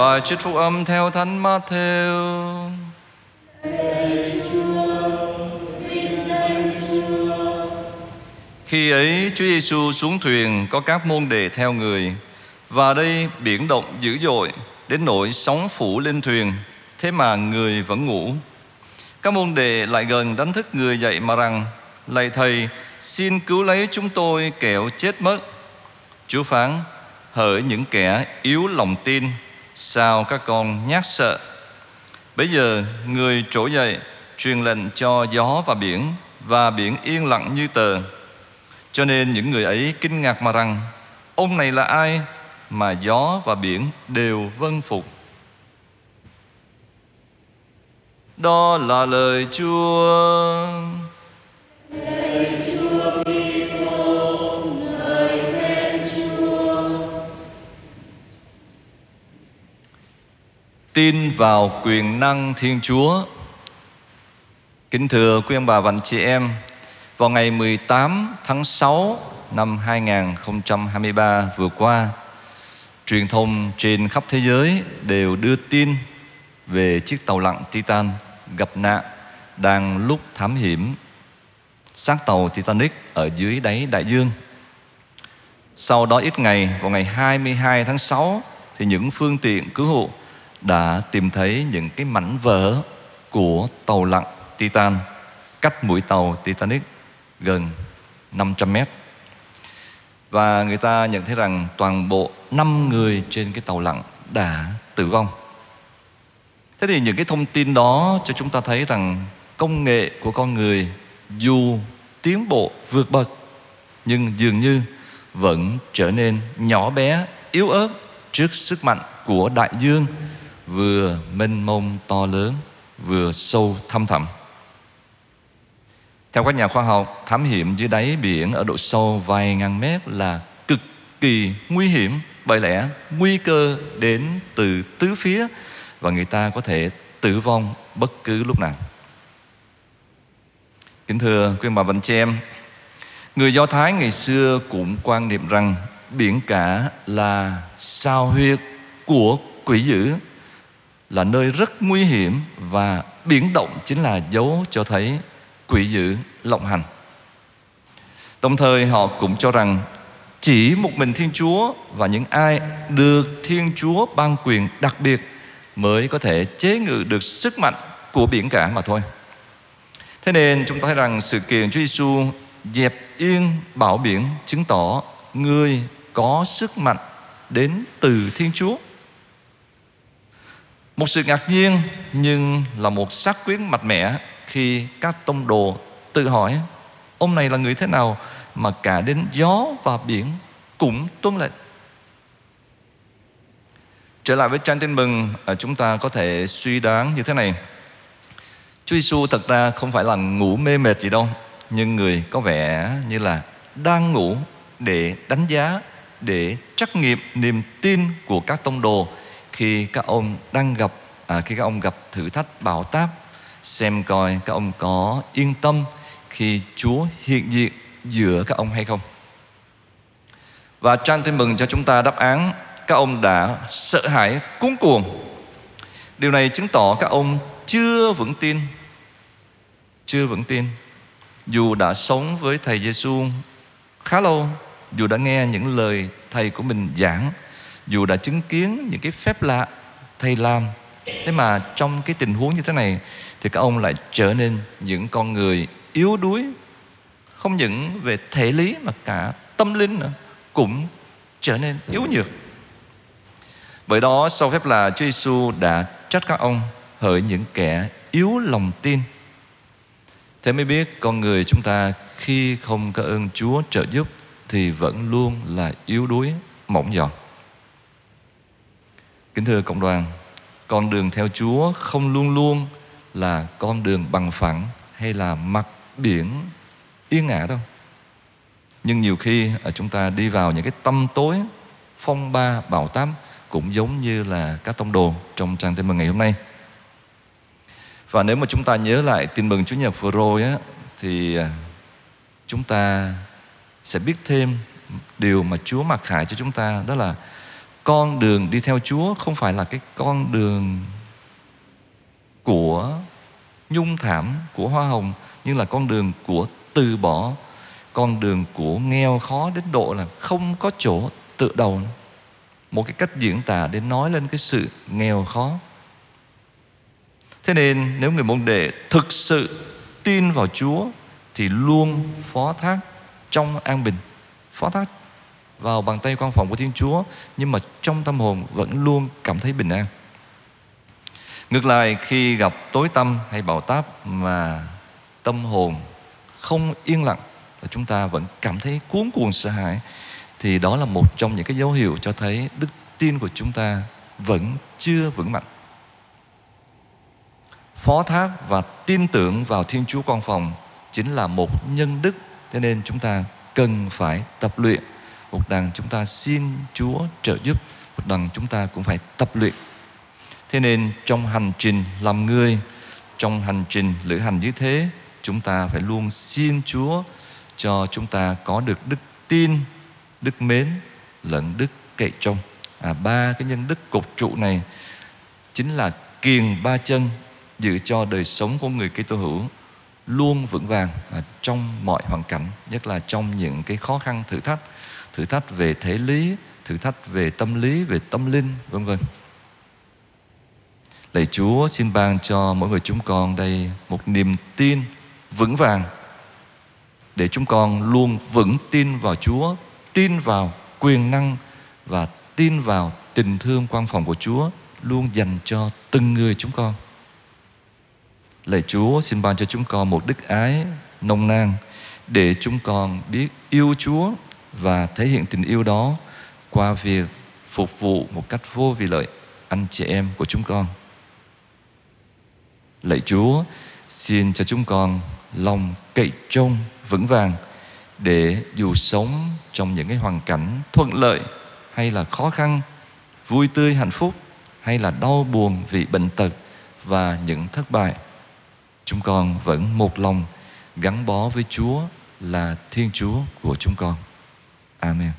Bài trích phúc âm theo Thánh Matthew. Khi ấy, Chúa Giêsu xuống thuyền có các môn đệ theo người và đây, biển động dữ dội, đến nỗi sóng phủ lên thuyền thế mà người vẫn ngủ. Các môn đệ lại gần đánh thức người dậy mà rằng, lạy thầy, xin cứu lấy chúng tôi kẻo chết mất. Chúa phán, hỡi những kẻ yếu lòng tin sao các con nhát sợ. Bây giờ người trỗi dậy, truyền lệnh cho gió và biển và biển yên lặng như tờ. Cho nên những người ấy kinh ngạc mà rằng, Ông này là ai mà gió và biển đều vâng phục Đó là lời Chúa Tin vào quyền năng Thiên Chúa Kính thưa quý ông bà và anh chị em Vào ngày 18 tháng 6 năm 2023 vừa qua Truyền thông trên khắp thế giới đều đưa tin về chiếc tàu lặn Titan gặp nạn đang lúc thám hiểm xác tàu Titanic ở dưới đáy đại dương. Sau đó ít ngày, vào ngày 22 tháng 6 thì những phương tiện cứu hộ đã tìm thấy những cái mảnh vỡ của tàu lặn Titan cách mũi tàu Titanic gần 500 mét. Và người ta nhận thấy rằng toàn bộ 5 người trên cái tàu lặn đã tử vong. Thế thì những cái thông tin đó cho chúng ta thấy rằng công nghệ của con người dù tiến bộ vượt bậc nhưng dường như vẫn trở nên nhỏ bé, yếu ớt trước sức mạnh của đại dương vừa mênh mông to lớn, vừa sâu thăm thẳm. Theo các nhà khoa học, thám hiểm dưới đáy biển ở độ sâu vài ngàn mét là cực kỳ nguy hiểm bởi lẽ nguy cơ đến từ tứ phía và người ta có thể tử vong bất cứ lúc nào. Kính thưa quý bà và anh chị em, người Do Thái ngày xưa cũng quan niệm rằng biển cả là sao huyệt của quỷ dữ, là nơi rất nguy hiểm và biển động chính là dấu cho thấy quỷ dữ lộng hành. Đồng thời họ cũng cho rằng chỉ một mình Thiên Chúa và những ai được Thiên Chúa ban quyền đặc biệt mới có thể chế ngự được sức mạnh của biển cả mà thôi. Thế nên chúng ta thấy rằng sự kiện Chúa Giêsu dẹp yên bão biển chứng tỏ người có sức mạnh đến từ Thiên Chúa. Một sự ngạc nhiên nhưng là một xác quyết mạnh mẽ khi các tông đồ tự hỏi ông này là người thế nào mà cả đến gió và biển cũng tuân lệnh. Trở lại với trang tin mừng, à, chúng ta có thể suy đoán như thế này. Chúa Giêsu thật ra không phải là ngủ mê mệt gì đâu, nhưng người có vẻ như là đang ngủ để đánh giá, để trắc nghiệm niềm tin của các tông đồ khi các ông đang gặp à, khi các ông gặp thử thách bảo táp, xem coi các ông có yên tâm khi Chúa hiện diện giữa các ông hay không. Và trang tin mừng cho chúng ta đáp án các ông đã sợ hãi cuống cuồng. Điều này chứng tỏ các ông chưa vững tin. Chưa vững tin. Dù đã sống với thầy Giêsu khá lâu, dù đã nghe những lời thầy của mình giảng, dù đã chứng kiến những cái phép lạ thầy làm, thế mà trong cái tình huống như thế này thì các ông lại trở nên những con người yếu đuối không những về thể lý mà cả tâm linh nữa cũng trở nên yếu nhược. Bởi đó sau phép là Chúa Giêsu đã trách các ông hỡi những kẻ yếu lòng tin. Thế mới biết con người chúng ta khi không có ơn Chúa trợ giúp thì vẫn luôn là yếu đuối mỏng giọt kính thưa cộng đoàn, con đường theo Chúa không luôn luôn là con đường bằng phẳng hay là mặt biển yên ả đâu. Nhưng nhiều khi à, chúng ta đi vào những cái tâm tối, phong ba, bão táp cũng giống như là các tông đồ trong trang tin mừng ngày hôm nay. Và nếu mà chúng ta nhớ lại tin mừng Chúa Nhật vừa rồi á, thì à, chúng ta sẽ biết thêm điều mà Chúa mặc khải cho chúng ta, đó là con đường đi theo Chúa không phải là cái con đường của nhung thảm, của hoa hồng, nhưng là con đường của từ bỏ, con đường của nghèo khó đến độ là không có chỗ tự đầu. Một cái cách diễn tả để nói lên cái sự nghèo khó. Thế nên nếu người môn đệ thực sự tin vào Chúa thì luôn phó thác trong an bình, phó thác vào bàn tay quan phòng của Thiên Chúa, nhưng mà trong tâm hồn vẫn luôn cảm thấy bình an. Ngược lại, khi gặp tối tâm hay bão táp mà tâm hồn không yên lặng và chúng ta vẫn cảm thấy cuốn cuồng sợ hãi, thì đó là một trong những cái dấu hiệu cho thấy đức tin của chúng ta vẫn chưa vững mạnh. Phó thác và tin tưởng vào Thiên Chúa con phòng chính là một nhân đức, cho nên chúng ta cần phải tập luyện một đằng chúng ta xin Chúa trợ giúp một đằng chúng ta cũng phải tập luyện. Thế nên trong hành trình làm người trong hành trình lữ hành như thế chúng ta phải luôn xin Chúa cho chúng ta có được đức tin đức mến lẫn đức cậy trông. À, ba cái nhân đức cột trụ này chính là kiền ba chân giữ cho đời sống của người Kitô hữu luôn vững vàng à, trong mọi hoàn cảnh nhất là trong những cái khó khăn thử thách thử thách về thể lý, thử thách về tâm lý, về tâm linh, vân vân. Lạy Chúa, xin ban cho mỗi người chúng con đây một niềm tin vững vàng, để chúng con luôn vững tin vào Chúa, tin vào quyền năng và tin vào tình thương quan phòng của Chúa luôn dành cho từng người chúng con. Lạy Chúa, xin ban cho chúng con một đức ái nông nang để chúng con biết yêu Chúa và thể hiện tình yêu đó qua việc phục vụ một cách vô vì lợi anh chị em của chúng con. Lạy Chúa, xin cho chúng con lòng cậy trông vững vàng để dù sống trong những cái hoàn cảnh thuận lợi hay là khó khăn, vui tươi hạnh phúc hay là đau buồn vì bệnh tật và những thất bại chúng con vẫn một lòng gắn bó với Chúa là Thiên Chúa của chúng con. Amen.